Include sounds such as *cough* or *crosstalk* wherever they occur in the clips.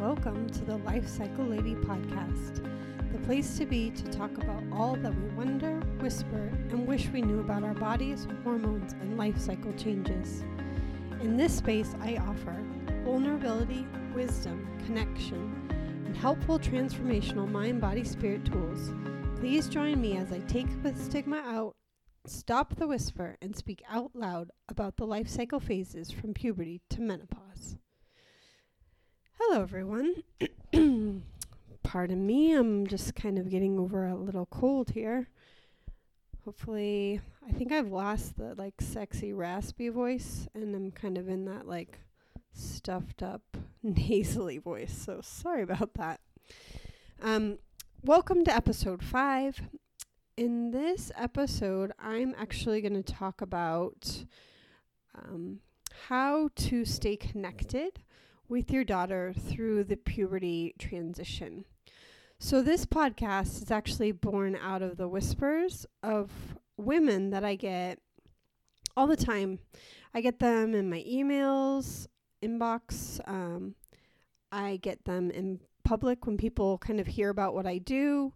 Welcome to the Life Cycle Lady podcast, the place to be to talk about all that we wonder, whisper, and wish we knew about our bodies, hormones, and life cycle changes. In this space, I offer vulnerability, wisdom, connection, and helpful transformational mind body spirit tools. Please join me as I take the stigma out, stop the whisper, and speak out loud about the life cycle phases from puberty to menopause. Hello, everyone. *clears throat* Pardon me, I'm just kind of getting over a little cold here. Hopefully, I think I've lost the like sexy raspy voice and I'm kind of in that like stuffed up *laughs* nasally voice. So sorry about that. Um welcome to episode 5. In this episode, I'm actually going to talk about um, how to stay connected with your daughter through the puberty transition. So, this podcast is actually born out of the whispers of women that I get all the time. I get them in my emails, inbox. Um, I get them in public when people kind of hear about what I do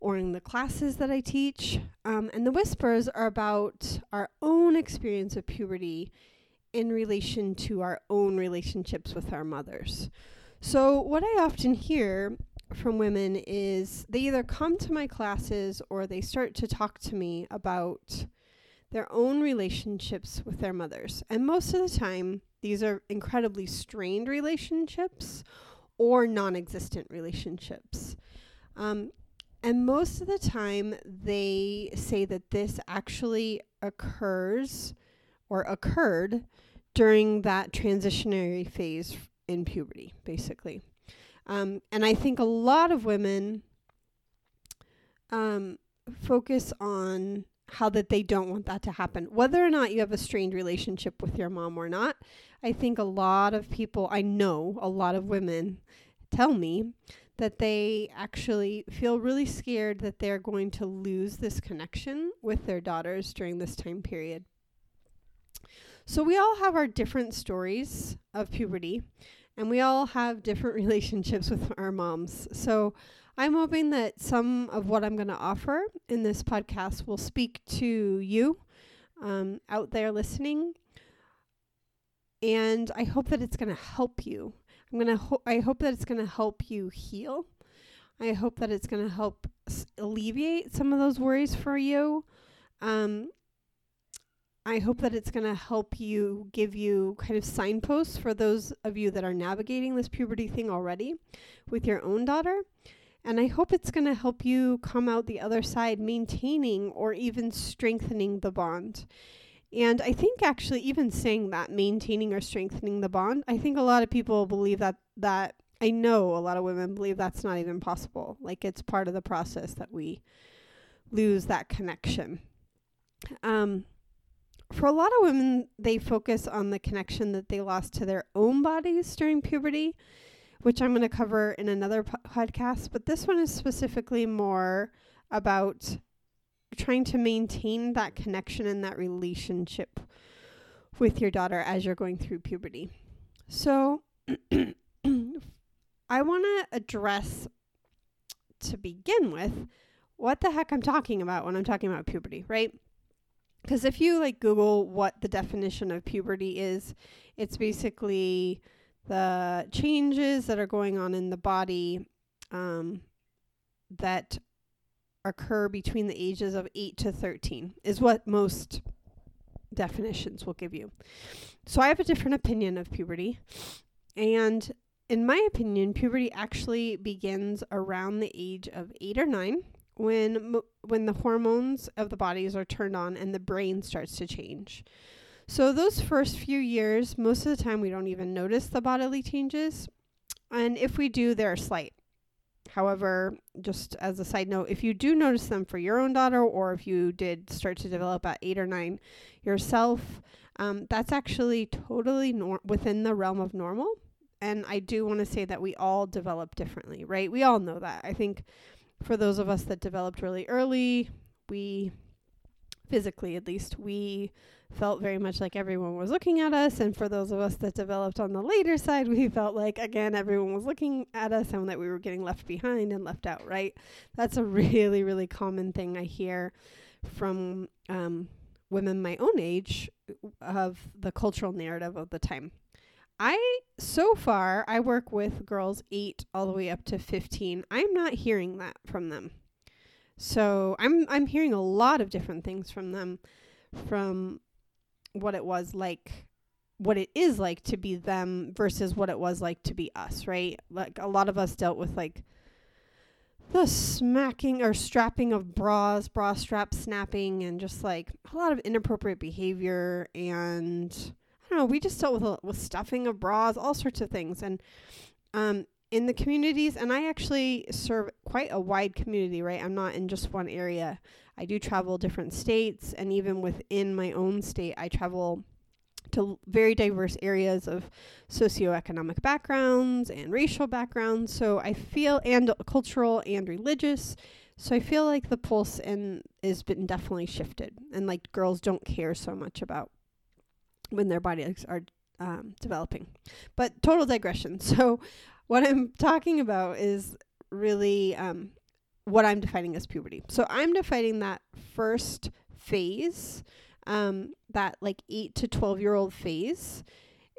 or in the classes that I teach. Um, and the whispers are about our own experience of puberty in relation to our own relationships with our mothers. So, what I often hear from women is they either come to my classes or they start to talk to me about their own relationships with their mothers. And most of the time, these are incredibly strained relationships or non existent relationships. Um, and most of the time, they say that this actually occurs or occurred during that transitionary phase in puberty, basically. Um, and I think a lot of women um, focus on how that they don't want that to happen. Whether or not you have a strained relationship with your mom or not, I think a lot of people, I know a lot of women tell me that they actually feel really scared that they're going to lose this connection with their daughters during this time period. So we all have our different stories of puberty and we all have different *laughs* relationships with our moms. So I'm hoping that some of what I'm going to offer in this podcast will speak to you um, out there listening. And I hope that it's going to help you. I'm going to ho- I hope that it's going to help you heal. I hope that it's going to help s- alleviate some of those worries for you. Um, I hope that it's going to help you give you kind of signposts for those of you that are navigating this puberty thing already with your own daughter. And I hope it's going to help you come out the other side maintaining or even strengthening the bond. And I think actually even saying that maintaining or strengthening the bond, I think a lot of people believe that that I know a lot of women believe that's not even possible. Like it's part of the process that we lose that connection. Um for a lot of women, they focus on the connection that they lost to their own bodies during puberty, which I'm going to cover in another po- podcast. But this one is specifically more about trying to maintain that connection and that relationship with your daughter as you're going through puberty. So, *clears throat* I want to address to begin with what the heck I'm talking about when I'm talking about puberty, right? Because if you like Google what the definition of puberty is, it's basically the changes that are going on in the body um, that occur between the ages of 8 to 13, is what most definitions will give you. So I have a different opinion of puberty. And in my opinion, puberty actually begins around the age of 8 or 9 when when the hormones of the bodies are turned on and the brain starts to change. So those first few years, most of the time we don't even notice the bodily changes, and if we do, they're slight. However, just as a side note, if you do notice them for your own daughter, or if you did start to develop at eight or nine yourself, um, that's actually totally nor- within the realm of normal. And I do want to say that we all develop differently, right? We all know that. I think for those of us that developed really early, we physically at least, we felt very much like everyone was looking at us. And for those of us that developed on the later side, we felt like, again, everyone was looking at us and that we were getting left behind and left out, right? That's a *laughs* really, really common thing I hear from um, women my own age of the cultural narrative of the time. I so far I work with girls 8 all the way up to 15. I'm not hearing that from them. So, I'm I'm hearing a lot of different things from them from what it was like what it is like to be them versus what it was like to be us, right? Like a lot of us dealt with like the smacking or strapping of bras, bra strap snapping, and just like a lot of inappropriate behavior. And don't know, we just dealt with with stuffing of bras, all sorts of things. And um, in the communities, and I actually serve quite a wide community, right? I'm not in just one area. I do travel different states, and even within my own state, I travel to very diverse areas of socioeconomic backgrounds and racial backgrounds. So I feel, and cultural and religious. So I feel like the pulse and has been definitely shifted, and like girls don't care so much about when their bodies are um, developing. But total digression. *laughs* So what I'm talking about is really um, what I'm defining as puberty. So I'm defining that first phase um, that like 8 to 12 year old phase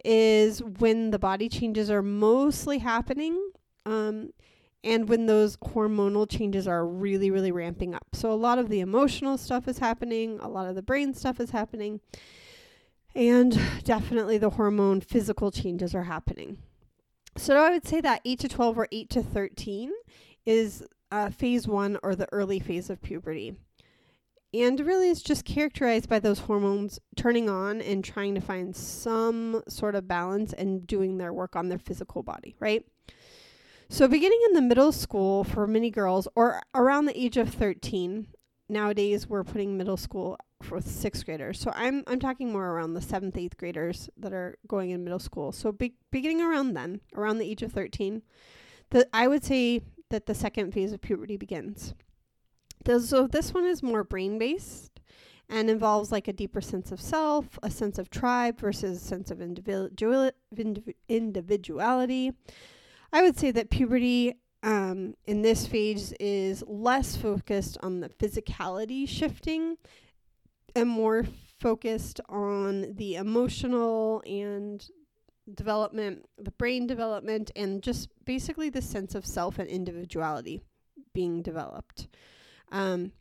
is when the body changes are mostly happening um, and when those hormonal changes are really, really ramping up. So a lot of the emotional stuff is happening, a lot of the brain stuff is happening, and definitely the hormone physical changes are happening. So I would say that 8 to 12 or 8 to 13 is uh, phase one or the early phase of puberty and really it's just characterized by those hormones turning on and trying to find some sort of balance and doing their work on their physical body, right? So, beginning in the middle school for many girls, or around the age of 13, nowadays we're putting middle school for sixth graders. So, I'm, I'm talking more around the seventh, eighth graders that are going in middle school. So, be- beginning around then, around the age of 13, the, I would say that the second phase of puberty begins. So this one is more brain based and involves like a deeper sense of self, a sense of tribe versus a sense of individual individuality. I would say that puberty um, in this phase is less focused on the physicality shifting and more focused on the emotional and development, the brain development, and just basically the sense of self and individuality being developed. Um,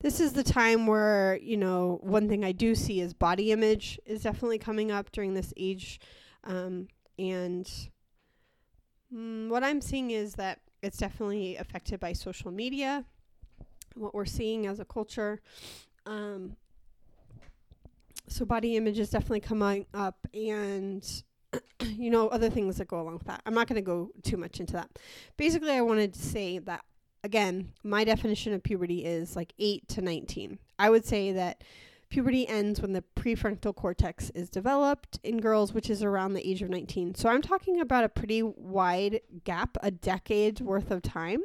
this is the time where, you know, one thing I do see is body image is definitely coming up during this age. Um, and mm, what I'm seeing is that it's definitely affected by social media, what we're seeing as a culture. Um, so body image is definitely coming up and *clears throat* you know other things that go along with that i'm not going to go too much into that basically i wanted to say that again, my definition of puberty is like 8 to 19. I would say that puberty ends when the prefrontal cortex is developed in girls, which is around the age of 19. So I'm talking about a pretty wide gap, a decade's worth of time.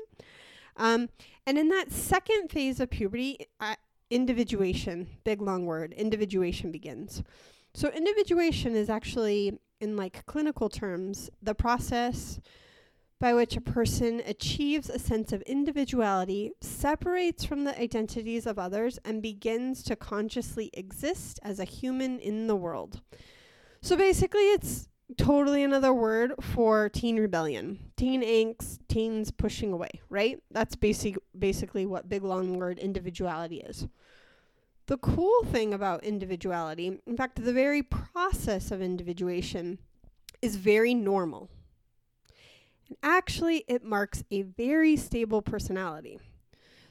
Um, and in that second phase of puberty, uh, individuation, big long word, individuation begins. So individuation is actually, in like clinical terms, the process by which a person achieves a sense of individuality, separates from the identities of others, and begins to consciously exist as a human in the world. So basically, it's totally another word for teen rebellion, teen angst, teens pushing away, right? That's basic, basically what big long word individuality is. The cool thing about individuality, in fact, the very process of individuation, is very normal and actually, it marks a very stable personality.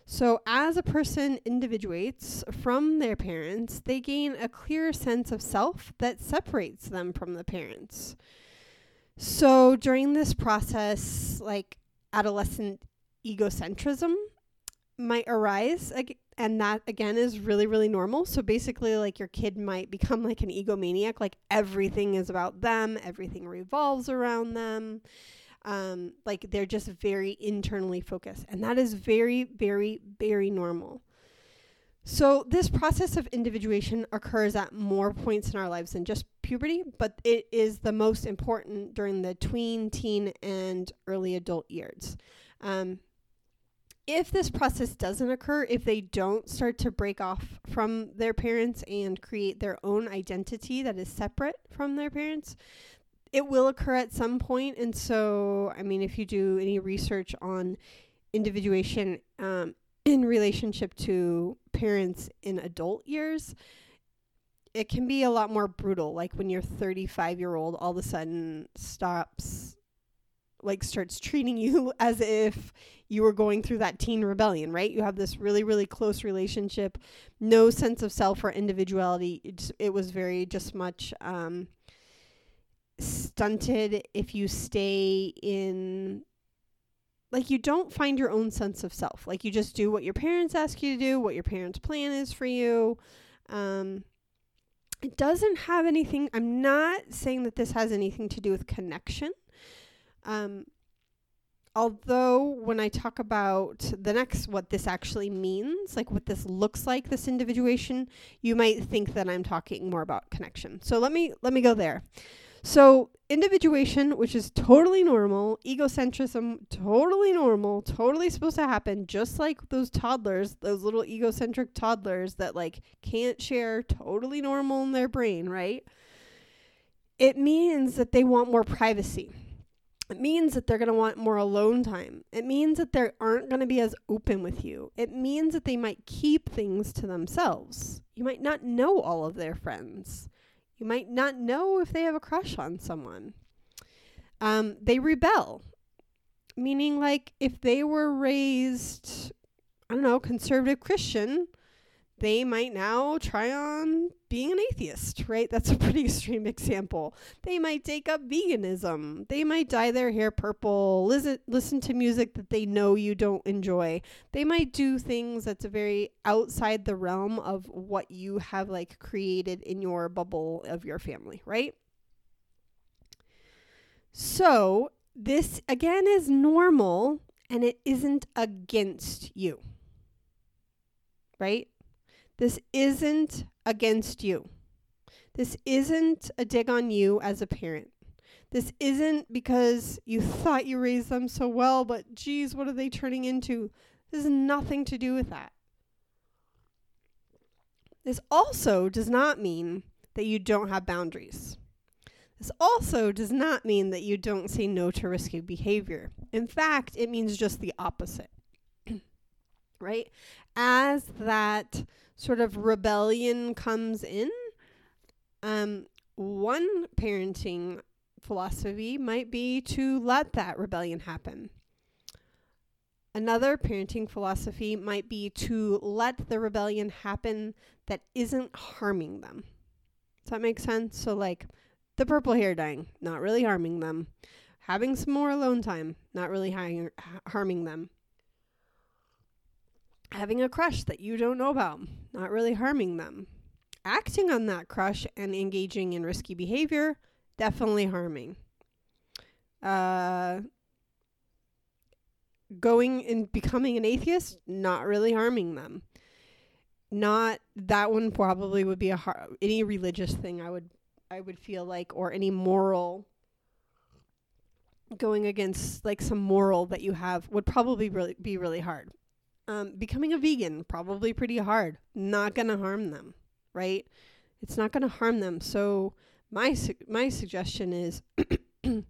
So, as a person individuates from their parents, they gain a clear sense of self that separates them from the parents. So, during this process, like adolescent egocentrism might arise, and that again is really, really normal. So, basically, like your kid might become like an egomaniac, like everything is about them, everything revolves around them um, like they're just very internally focused. And that is very, very, very normal. So, this process of individuation occurs at more points in our lives than just puberty, but it is the most important during the tween, teen, and early adult years. Um, if this process doesn't occur, if they don't start to break off from their parents and create their own identity that is separate from their parents, it will occur at some. And so, I mean, if you do any research on individuation um, in relationship to parents in adult years, it can be a lot more brutal. Like when your 35 year old all of a sudden stops, like starts treating you *laughs* as if you were going through that teen rebellion, right? You have this really, really close relationship, no sense of self or individuality. It, it was very just much um, stunted if you stay in like you don't find your own sense of self. Like you just do what your parents ask you to do, what your parents' plan is for you. Um, it doesn't have anything. I'm not saying that this has anything to do with connection. Um, although when I talk about the next, what this actually means, like what this looks like, this individuation, you might think that I'm talking more about connection. So let me let me go there. So, individuation, which is totally normal, egocentrism, totally normal, totally supposed to happen, just like those toddlers, those little egocentric toddlers that like can't share, totally normal in their brain, right? It means that they want more privacy. It means that they're going to want more alone time. It means that they aren't going to be as open with you. It means that they might keep things to themselves. You might not know all of their friends. You might not know if they have a crush on someone. Um, they rebel, meaning like if they were raised, I don't know, conservative Christian, they might now try on being an atheist, right? That's a *laughs* pretty extreme example. They might take up veganism. They might dye their hair purple, listen, listen to music that they know you don't enjoy. They might do things that's very outside the realm of what you have like created in your bubble of your family, right? So, this again is normal and it isn't against you. Right? This isn't against you. This isn't a dig on you as a parent. This isn't because you thought you raised them so well, but geez, what are they turning into? This has nothing to do with that. This also does not mean that you don't have boundaries. This also does not mean that you don't say no to risky behavior. In fact, it means just the opposite. *clears throat* right? As that sort of rebellion comes in, um, one parenting philosophy might be to let that rebellion happen. Another parenting philosophy might be to let the rebellion happen that isn't harming them. Does that make sense? So, like the purple hair dyeing, not really harming them. Having some more alone time, not really harming them having a crush that you don't know about, not really harming them. Acting on that crush and engaging in risky behavior, definitely harming. Uh, going and becoming an atheist, not really harming them. Not that one probably would be a har- any religious thing I would I would feel like or any moral going against like some moral that you have would probably really be really hard. Um, becoming a vegan, probably pretty hard. Not going to harm them, right? It's not going to harm them. So my su- my suggestion is *coughs*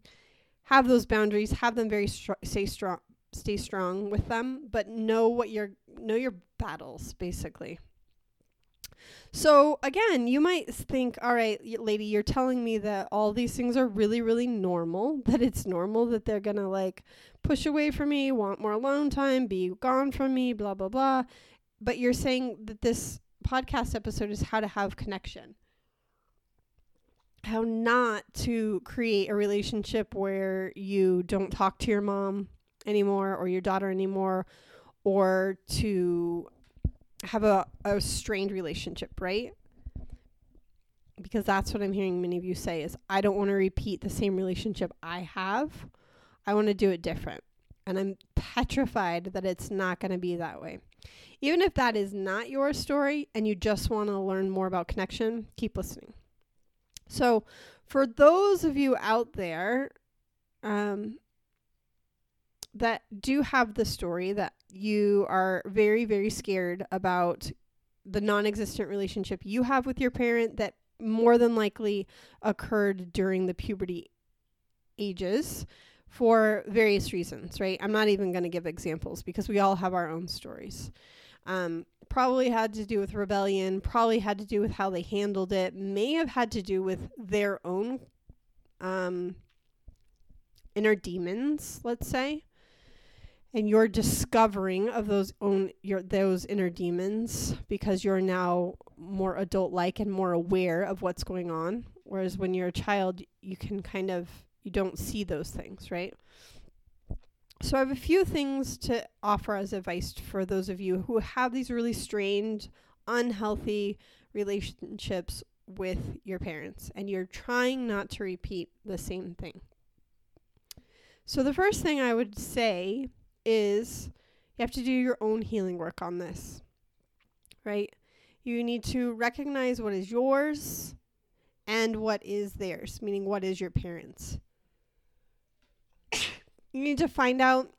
have those boundaries, have them very str- stay strong, stay strong with them, but know what your know your battles basically. So again, you might think, all right, lady, you're telling me that all these things are really, really normal, *laughs* that it's normal that they're going to like push away from me, want more alone time, be gone from me, blah, blah, blah. But you're saying that this podcast episode is how to have connection. How not to create a relationship where you don't talk to your mom anymore or your daughter anymore or to have a, a strained relationship, right? Because that's what I'm hearing many of you say is I don't want to repeat the same relationship I have. I want to do it different. And I'm petrified that it's not going to be that way. Even if that is not your story and you just want to learn more about connection, keep listening. So, for those of you out there um, that do have the story that you are very, very scared about the non existent relationship you have with your parent that more than likely occurred during the puberty ages for various reasons, right? I'm not even going to give examples because we all have our own stories. Um, probably had to do with rebellion, probably had to do with how they handled it, may have had to do with their own um, inner demons, let's say. And your discovering of those own your those inner demons because you're now more adult like and more aware of what's going on. Whereas when you're a child, you can kind of you don't see those things, right? So I have a few things to offer as advice for those of you who have these really strained, unhealthy relationships with your parents and you're trying not to repeat the same thing. So the first thing I would say is you have to do your own healing work on this. Right? You need to recognize what is yours and what is theirs, meaning what is your parents' *coughs* you need to find out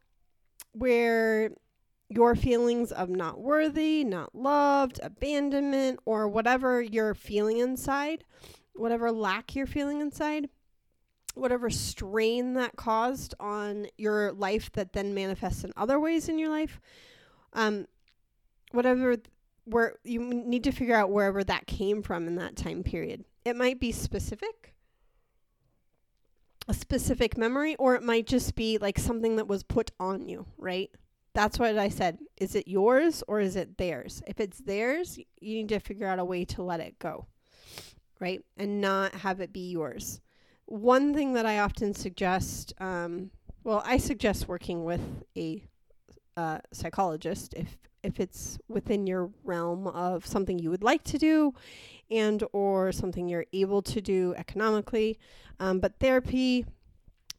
where your feelings of not worthy, not loved, abandonment, or whatever you're feeling inside, whatever lack you're feeling inside, whatever strain that caused on your life that then manifests in other ways in your life, um, whatever where you need to figure out wherever that came from in that time period. It might be specific a specific memory or it might just be like something that was put on you, right? That's what I said. Is it yours or is it theirs? If it's theirs, you need to figure out a way to let it go, right? And not have it be yours. One thing that I often suggest, um, well, I suggest working with a uh, psychologist if if it's within your realm of something you would like to do and or something you're able to do economically. Um, but therapy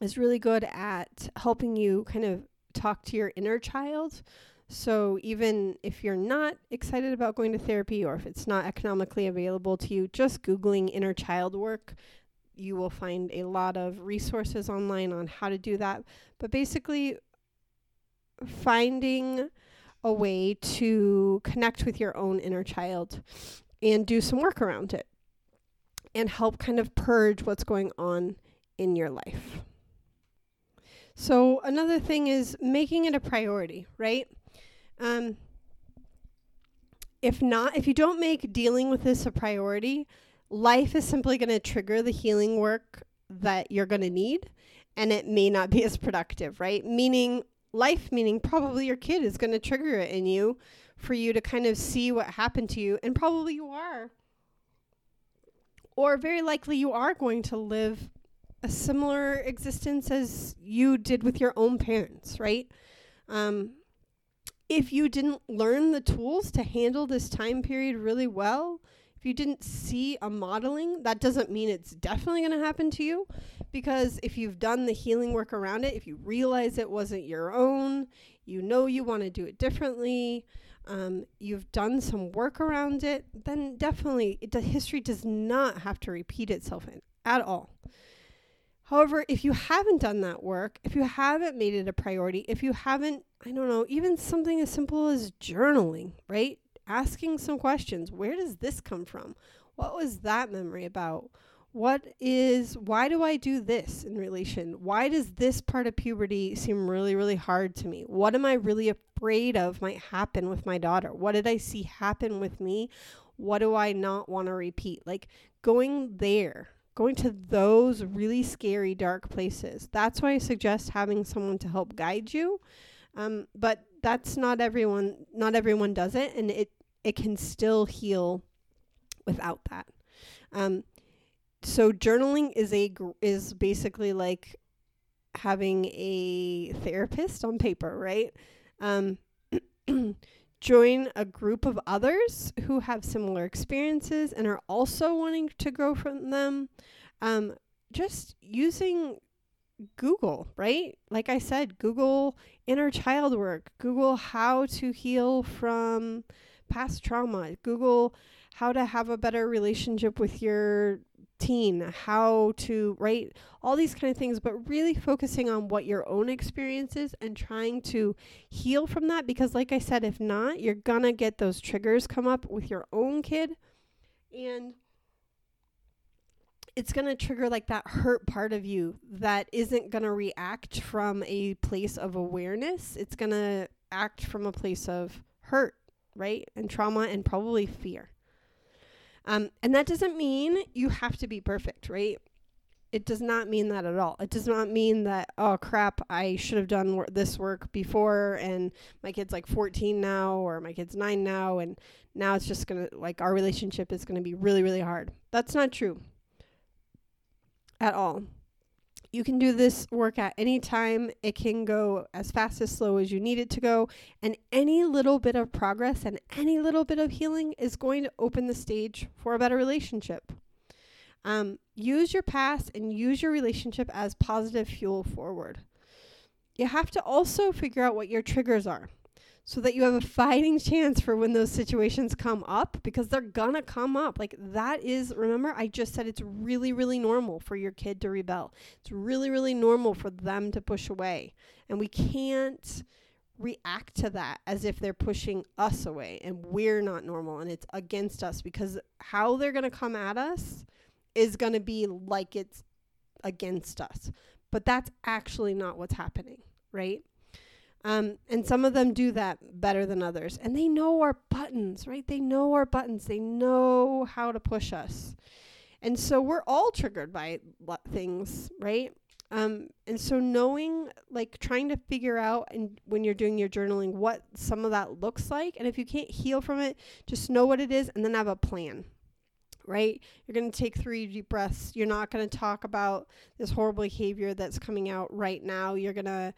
is really good at helping you kind of talk to your inner child. So even if you're not excited about going to therapy or if it's not economically available to you, just Googling inner child work, you will find a lot of resources online on how to do that. But basically, finding a way to connect with your own inner child and do some work around it and help kind of purge what's going on in your life. So, another thing is making it a priority, right? Um, if not, if you don't make dealing with this a priority, life is simply going to trigger the healing work that you're going to need, and it may not be as productive, right? Meaning, life, meaning probably your kid is going to trigger it in you for you to kind of see what happened to you. And probably you are. Or very likely you are going to live a similar existence as you did with your own parents, right? Um, if you didn't learn the tools to handle this time period really well, if you didn't see a modeling, that doesn't mean it's definitely going to happen to you. Because if you've done the healing work around it, if you realize it wasn't your own, you know you want to do it differently, um, you've done some work around it, then definitely it, the history does not have to repeat itself in, at all. However, if you haven't done that work, if you haven't made it a priority, if you haven't, I don't know, even something as simple as journaling, right? Asking some questions. Where does this come from? What was that memory about? what is why do I do this in relation? Why does this part of puberty seem really, really hard to me? What am I really afraid of might happen with my daughter? What did I see happen with me? What do I not want to repeat? Like going there, going to those really scary, dark places. That's why I suggest having someone to help guide you. Um, but that's not everyone. Not everyone does it, and it it can still heal without that. Um, so journaling is a is basically like having a therapist on paper, right? Um, *clears throat* join a group of others who have similar experiences and are also wanting to grow from them. Um, just using Google, right? Like I said, Google inner child work, Google how to heal from past trauma, Google how to have a better relationship with your teen, how to write all these kind of things, but really focusing on what your own experience is and trying to heal from that. Because, like I said, if not, you're gonna get those triggers come up with your own kid, and it's going to trigger like that hurt part of you that isn't going to react from a place of awareness. It's going to act from a place of hurt, right? And trauma and probably fear. Um, and that doesn't mean you have to be perfect, right? It does not mean that at all. It does not mean that, oh crap, I should have done wor- this work before and my kid's like 14 now or my kid's 9 now and now it's just going to, like, our relationship is going to be really, really hard. That's not true at all. You can do this work at any time. It can go as fast as slow as you need it to go. And any little bit of progress and any little bit of healing is going to open the stage for a better relationship. Um, use your past and use your relationship as positive fuel forward. You have to also figure out what your triggers are so that you have a fighting chance for when those situations come up because they're gonna come up. Like that is, remember, I just said it's really, really normal for your kid to rebel. It's really, really normal for them to push away. And we can't react to that as if they're pushing us away and we're not normal and it's against us because how they're gonna come at us is gonna be like it's against us. But that's actually not what's happening, right? Um, and some of them do that better than others. And they know our buttons, right? They know our buttons. They know how to push us. And so we're all triggered by things, right? Um, and so knowing, like trying to figure out, and when you're doing your journaling, what some of that looks like. And if you can't heal from it, just know what it is and then have a plan, right? You're going to take three deep breaths. You're not going to talk about this horrible behavior that's coming out right now. You're going to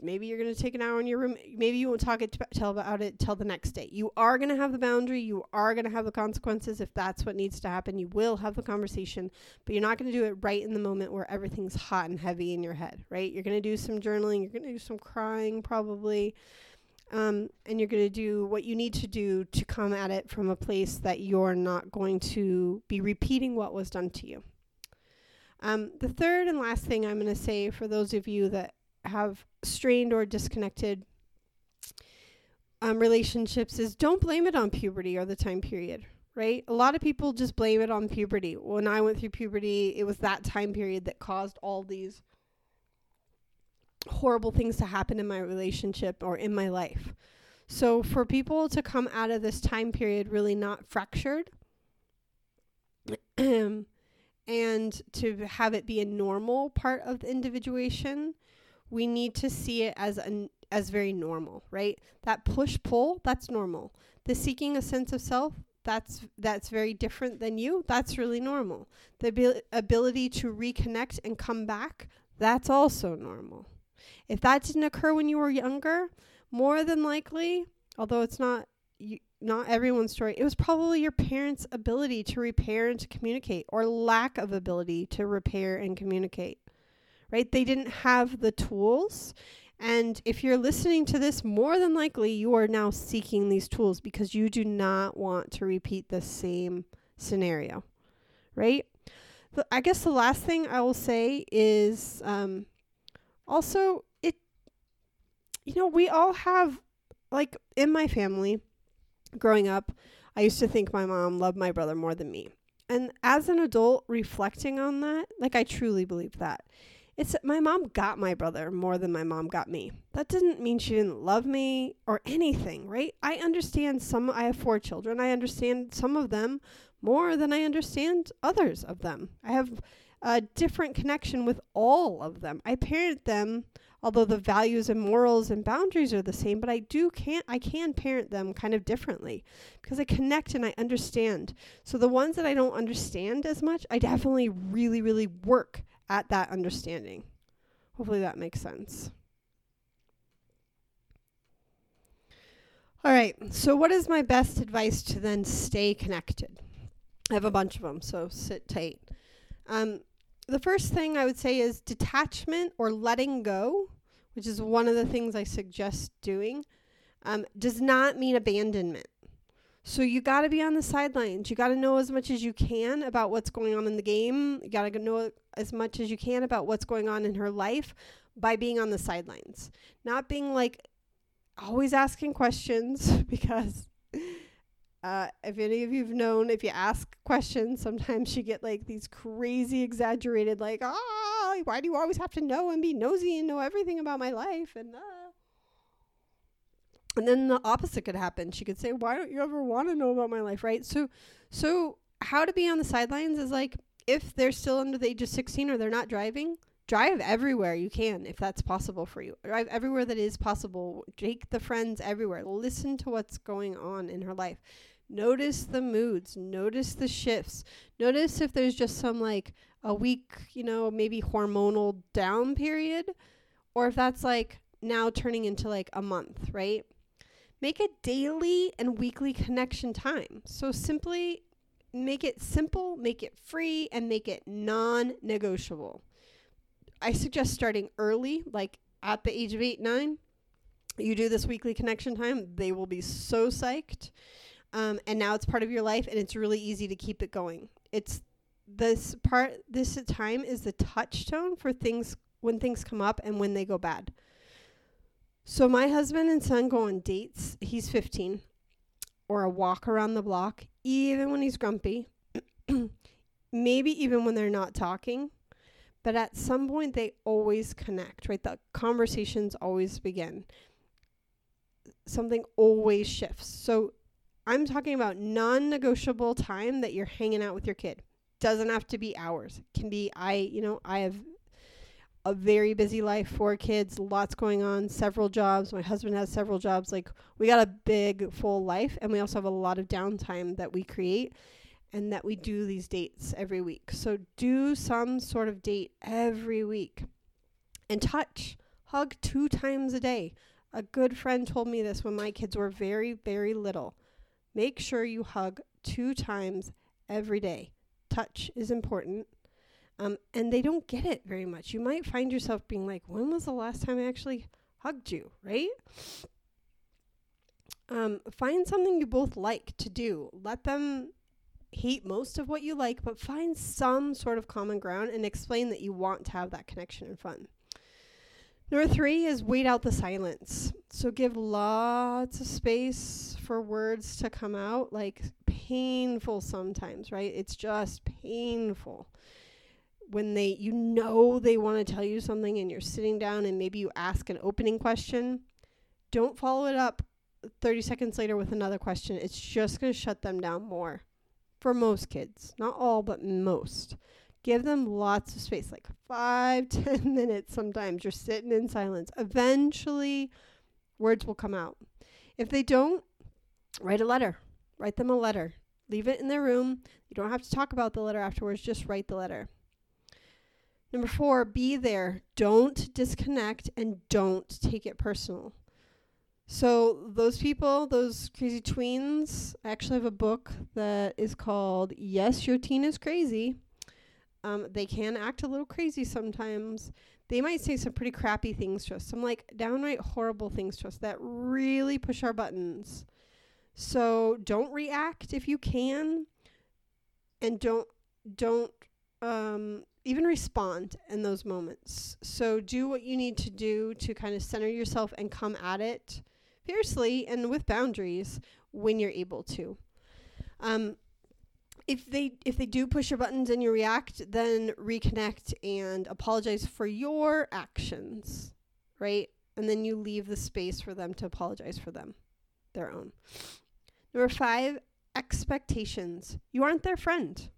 maybe you're going to take an hour in your room maybe you won't talk it t- tell about it till the next day. You are going to have the boundary you are going to have the consequences. If that's what needs to happen you will have the conversation but you're not going to do it right in the moment where everything's hot and heavy in your head right? You're going to do some journaling you're going to do some crying probably um, and you're going to do what you need to do to come at it from a place that you're not going to be repeating what was done to you. Um, the third and last thing I'm going to say for those of you that have strained or disconnected um, relationships is don't blame it on puberty or the time period, right? A lot of people just blame it on puberty. When I went through puberty, it was that time period that caused all these horrible things to happen in my relationship or in my life. So for people to come out of this time period really not fractured *clears throat* and to have it be a normal part of the individuation we need to see it as an as very normal, right? That push pull, that's normal. The seeking a sense of self, that's that's very different than you. That's really normal. The abil- ability to reconnect and come back, that's also normal. If that didn't occur when you were younger, more than likely, although it's not you, not everyone's story, it was probably your parents' ability to repair and to communicate or lack of ability to repair and communicate right? They didn't have the tools. And if you're listening to this, more than likely you are now seeking these tools because you do not want to repeat the same scenario, right? The, I guess the last thing I will say is um, also it, you know, we all have, like in my family growing up, I used to think my mom loved my brother more than me. And as an adult reflecting on that, like I truly believe that. It's my mom got my brother more than my mom got me. That didn't mean she didn't love me or anything, right? I understand some I have four children. I understand some of them more than I understand others of them. I have a different connection with all of them. I parent them although the values and morals and boundaries are the same, but I do can't I can parent them kind of differently because I connect and I understand. So the ones that I don't understand as much, I definitely really really work at that understanding. Hopefully that makes sense. All right, so what is my best advice to then stay connected? I have a bunch of them, so sit tight. Um, the first thing I would say is detachment or letting go, which is one of the things I suggest doing, um, does not mean abandonment. So you got to be on the sidelines. You got to know as much as you can about what's going on in the game. You got to know as much as you can about what's going on in her life by being on the sidelines. Not being like always asking questions *laughs* because uh, if any of you've known, if you ask questions, sometimes you get like these crazy exaggerated, like, ah, why do you always have to know and be nosy and know everything about my life? And, uh, and then the opposite could happen. She could say, why don't you ever want to know about my life? Right. So, so how to be on the sidelines is like, if they're still under the age of 16 or they're not driving, drive everywhere you can if that's possible for you. Drive everywhere that is possible. Take the friends everywhere. Listen to what's going on in her life. Notice the moods, notice the shifts. Notice if there's just some like a week, you know, maybe hormonal down period or if that's like now turning into like a month, right? Make a daily and weekly connection time. So simply make it simple, make it free, and make it non negotiable. I suggest starting early, like at the age of eight, nine. You do this weekly connection time, they will be so psyched. Um, and now it's part of your life, and it's really easy to keep it going. It's this part, this time is the touchstone for things when things come up and when they go bad. So my husband and son go on dates. He's 15, or a walk around the block, even when he's grumpy, *clears throat* maybe even when they're not talking. But at some point, they always connect, right? The conversations always begin. Something always shifts. So I'm talking about non negotiable time that you're hanging out with your kid. Doesn't have to be hours. Can be, I, you know, I have a very busy life, four kids, lots going on, several jobs. My husband has several jobs. Like, we got a big, full life, and we also have a lot of downtime that we create and that we do these dates every week. So do some sort of date every week and touch. Hug two times a day. A good friend told me this when my kids were very, very little. Make sure you hug two times every day. Touch is important. Um, and they don't get it very much. You might find yourself being like, when was the last time I actually hugged you, right? Um, find something you both like to do. Let them hate most of what you like, but find some sort of common ground and explain that you want to have that connection and fun. Number three is wait out the silence. So give lots of space for words to come out, like painful sometimes, right? It's just painful when they you know they want to tell you something and you're sitting down and maybe you ask an opening question don't follow it up 30 seconds later with another question it's just going to shut them down more for most kids. Not all, but most. Give them lots of space, like five, *laughs* ten minutes sometimes. You're sitting in silence. Eventually, words will come out. If they don't, write a letter. Write them a letter. Leave it in their room. You don't have to talk about the letter afterwards, just write the letter. Number four, be there. Don't disconnect and don't take it personal. So those people, those crazy tweens, I actually have a book that is called Yes, Your Teen is Crazy. Um, they can act a little crazy sometimes. They might say some pretty crappy things to us, some like downright horrible things to us that really push our buttons. So don't react if you can, and don't don't um, even respond in those moments. So do what you need to do to kind of center yourself and come at it fiercely and with boundaries when you're able to. Um, if they if they do push your buttons and you react, then reconnect and apologize for your actions, right? And then you leave the space for them to apologize for them, their own. Number five, expectations. You aren't their friend.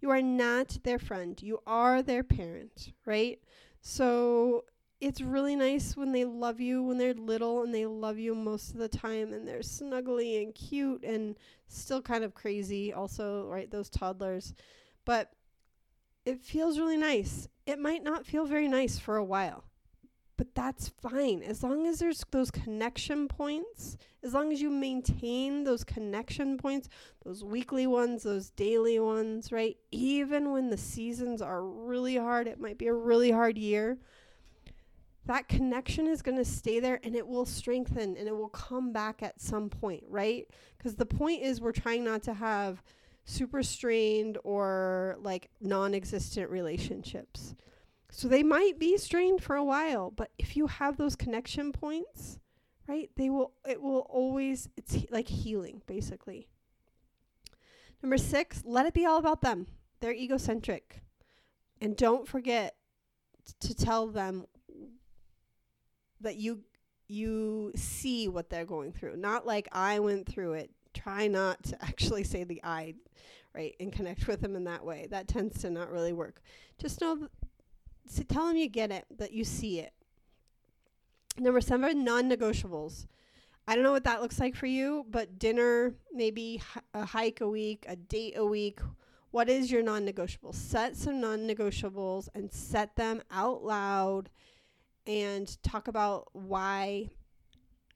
You are not their friend. You are their parent, right? So it's really nice when they love you when they're little and they love you most of the time and they're snuggly and cute and still kind of crazy also right those toddlers but it feels really nice it might not feel very nice for a while But that's fine. As long as there's those connection points, as long as you maintain those connection points, those weekly ones, those daily ones, right? Even when the seasons are really hard, it might be a really hard year. That connection is going to stay there and it will strengthen and it will come back at some point, right? Because the point is, we're trying not to have super strained or like non existent relationships. So they might be strained for a while, but if you have those connection points, right, they will, it will always, it's he- like healing basically. Number six, let it be all about them. They're egocentric. And don't forget to tell them that you you see what they're going through. Not like I went through it. Try not to *laughs* actually say the I, right, and connect with them in that way. That tends to not really work. Just know, th- so tell them you get it, that you see it. Number seven, non-negotiables. I don't know what that looks like for you, but dinner, maybe a hike a week, a date a week. What is your non-negotiable? Set some non-negotiables and set them out loud and talk about why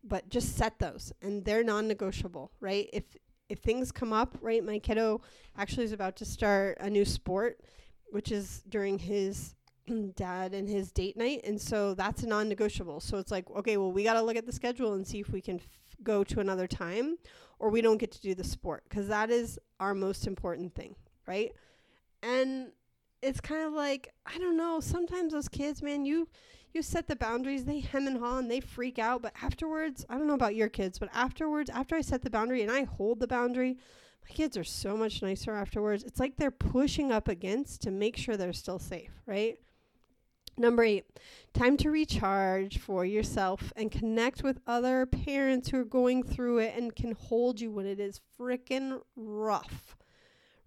but just set those and they're non-negotiable right if if things come up right my kiddo actually is about to start a new sport which is during his *clears throat* dad and his date night and so that's a non-negotiable so it's like okay well we got to look at the schedule and see if we can f- go to another time or we don't get to do the sport because that is our most important thing right and it's kind of like i don't know sometimes those kids man you you set the boundaries, they hem and haw and they freak out. But afterwards, I don't know about your kids, but afterwards, after I set the boundary and I hold the boundary, my kids are so much nicer afterwards. It's like they're pushing up against to make sure they're still safe, right? Number eight, time to recharge for yourself and connect with other parents who are going through it and can hold you when it is freaking rough,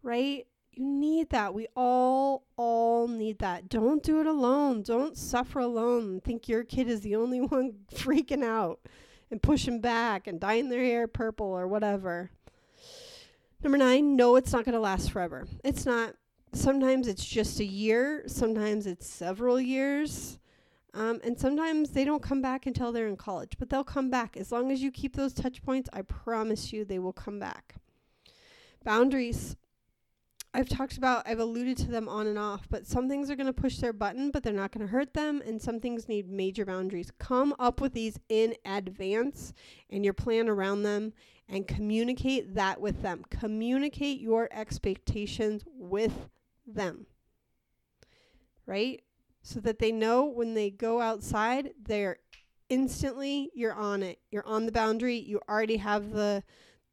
right? You need that. We all, all need that. Don't do it alone. Don't suffer alone. Think your kid is the only *laughs* one freaking out and pushing back and dyeing their hair purple or whatever. Number nine, no, it's not going to last forever. It's not. Sometimes it's just a year, sometimes it's several years. Um, and sometimes they don't come back until they're in college, but they'll come back. As long as you keep those touch points, I promise you they will come back. Boundaries. I've talked about, I've alluded to them on and off, but some things are going to push their button, but they're not going to hurt them, and some things need major boundaries. Come up with these in advance and your plan around them and communicate that with them. Communicate your expectations with them, right? So that they know when they go outside, they're instantly, you're on it. You're on the boundary. You already have the,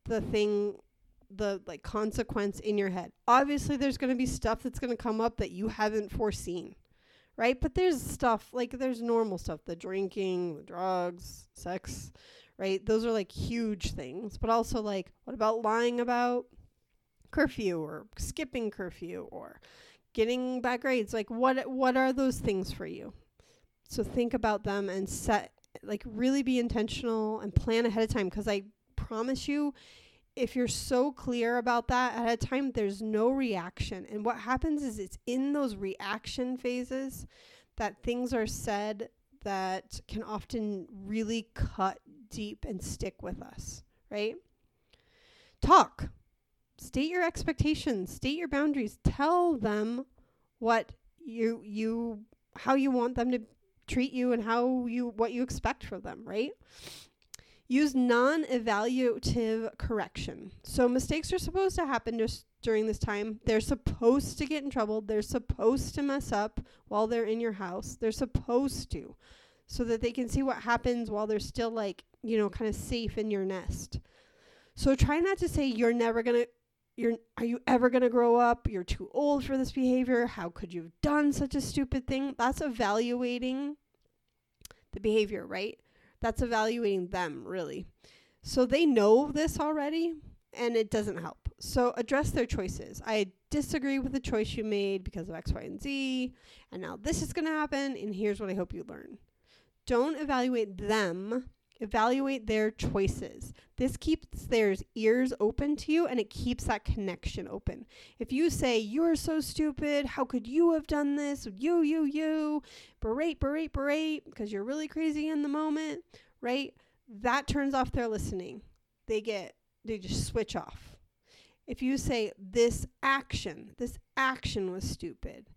the thing the like consequence in your head. Obviously there's going to be stuff that's going to come up that you haven't foreseen. Right? But there's stuff like there's normal stuff, the drinking, the drugs, sex, right? Those are like huge things. But also like what about lying about curfew or skipping curfew or getting bad grades? Like what what are those things for you? So think about them and set like really be intentional and plan ahead of time cuz I promise you if you're so clear about that at a time, there's no reaction. And what happens is it's in those reaction phases that things are said that can often really cut deep and stick with us, right? Talk. State your expectations, state your boundaries, tell them what you you how you want them to treat you and how you what you expect from them, right? Use non evaluative correction. So, mistakes are supposed to happen just during this time. They're supposed to get in trouble. They're supposed to mess up while they're in your house. They're supposed to, so that they can see what happens while they're still, like, you know, kind of safe in your nest. So, try not to say, you're never going to. You're, are you ever going to grow up? You're too old for this behavior. How could you have done such a stupid thing? That's evaluating the behavior, right? that's evaluating them really. So they know this already and it doesn't help. So address their choices. I disagree with the choice you made because of X, Y, and Z, and now this is going to happen, and here's what I hope you learn. Don't evaluate them, evaluate their choices. This keeps their ears open to you and it keeps that connection open. If you say, You're so stupid, how could you have done this? You, you, you, berate, berate, berate, because you're really crazy in the moment, right? That turns off their listening. They get, they just switch off. If you say, This action, this action was stupid,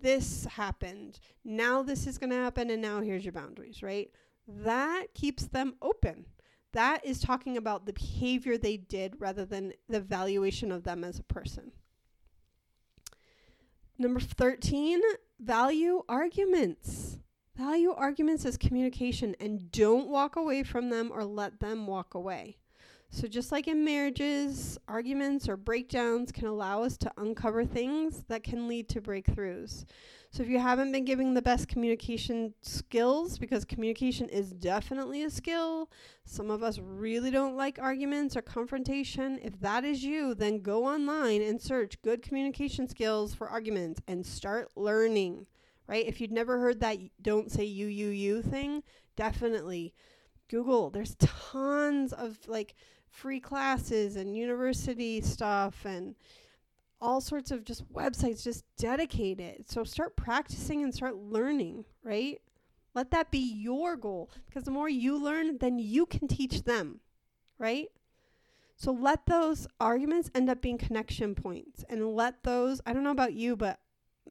this happened, now this is going to happen, and now here's your boundaries, right? That keeps them open. That is talking about the behavior they did rather than the valuation of them as a person. Number 13, value arguments. Value arguments as communication and don't walk away from them or let them walk away. So, just like in marriages, arguments or breakdowns can allow us to uncover things that can lead to breakthroughs. So, if you haven't been giving the best communication skills, because communication is definitely a skill, some of us really don't like arguments or confrontation. If that is you, then go online and search good communication skills for arguments and start learning, right? If you'd never heard that don't say you, you, you thing, definitely Google. There's tons of like free classes and university stuff and all sorts of just websites just dedicated. So start practicing and start learning, right? Let that be your goal because the more you learn, then you can teach them, right? So let those arguments end up being connection points and let those, I don't know about you, but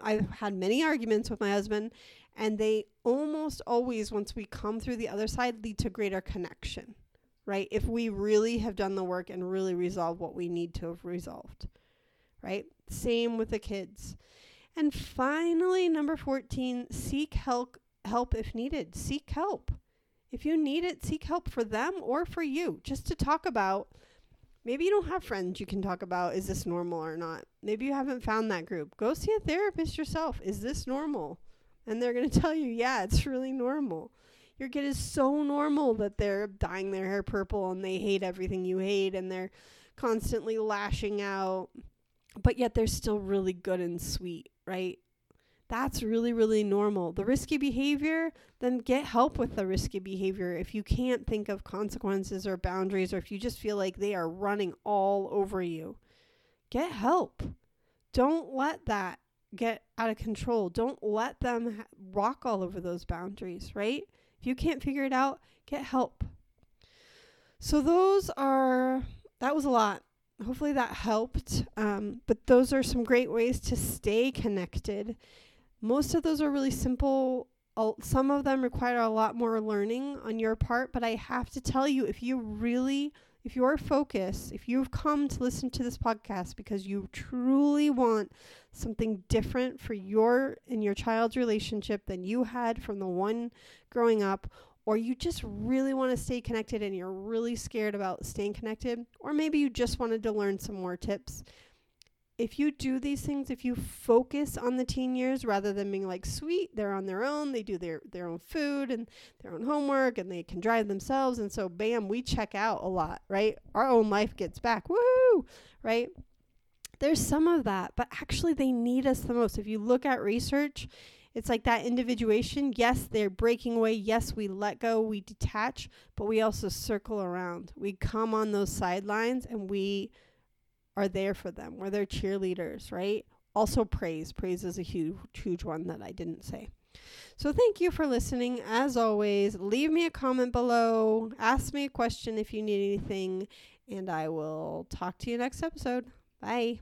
I've had many arguments with my husband and they almost always, once we come through the other side, lead to greater connection, right? If we really have done the work and really resolved what we need to have resolved right? Same with the kids. And finally, number 14, seek help help if needed. Seek help. If you need it, seek help for them or for you. Just to talk about maybe you don't have friends you can talk about is this normal or not. Maybe you haven't found that group. Go see a therapist yourself. Is this normal? And they're going *laughs* to tell you, "Yeah, it's really normal." Your kid is so normal that they're dyeing their hair purple and they hate everything you hate and they're constantly lashing out but yet they're still really good and sweet, right? That's really, really normal. The risky behavior, then get help with the risky behavior. If you can't think of consequences or boundaries, or if you just feel like they are running all over you, get help. Don't let that get out of control. Don't let them walk all over those boundaries, right? If you can't figure it out, get help. So, those are, that was a lot hopefully that helped. Um, but those are some great ways to stay connected. Most of those are really simple. Some of them require a lot more learning on your part, but I have to tell you if you really if you're focused, if you've come to listen to this podcast because you truly want something different for your and your child's relationship than you had from the one growing up, or you just really want to stay connected and you're really scared about staying connected, or maybe you just wanted to learn some more tips. If you do these things, if you focus on the teen years rather than being like, sweet, they're on their own, they do their, their own food and their own homework and they can drive themselves. And so, bam, we check out a lot, right? Our own life gets back. Woo! Right? There's some of that, but actually, they need us the most. If you look at research, it's like that individuation. Yes, they're breaking away. Yes, we let go, we detach, but we also circle around. We come on those sidelines and we are there for them. We're their cheerleaders, right? Also, praise. Praise is a huge, huge one that I didn't say. So, thank you for listening. As always, leave me a comment below. Ask me a question if you need anything, and I will talk to you next episode. Bye.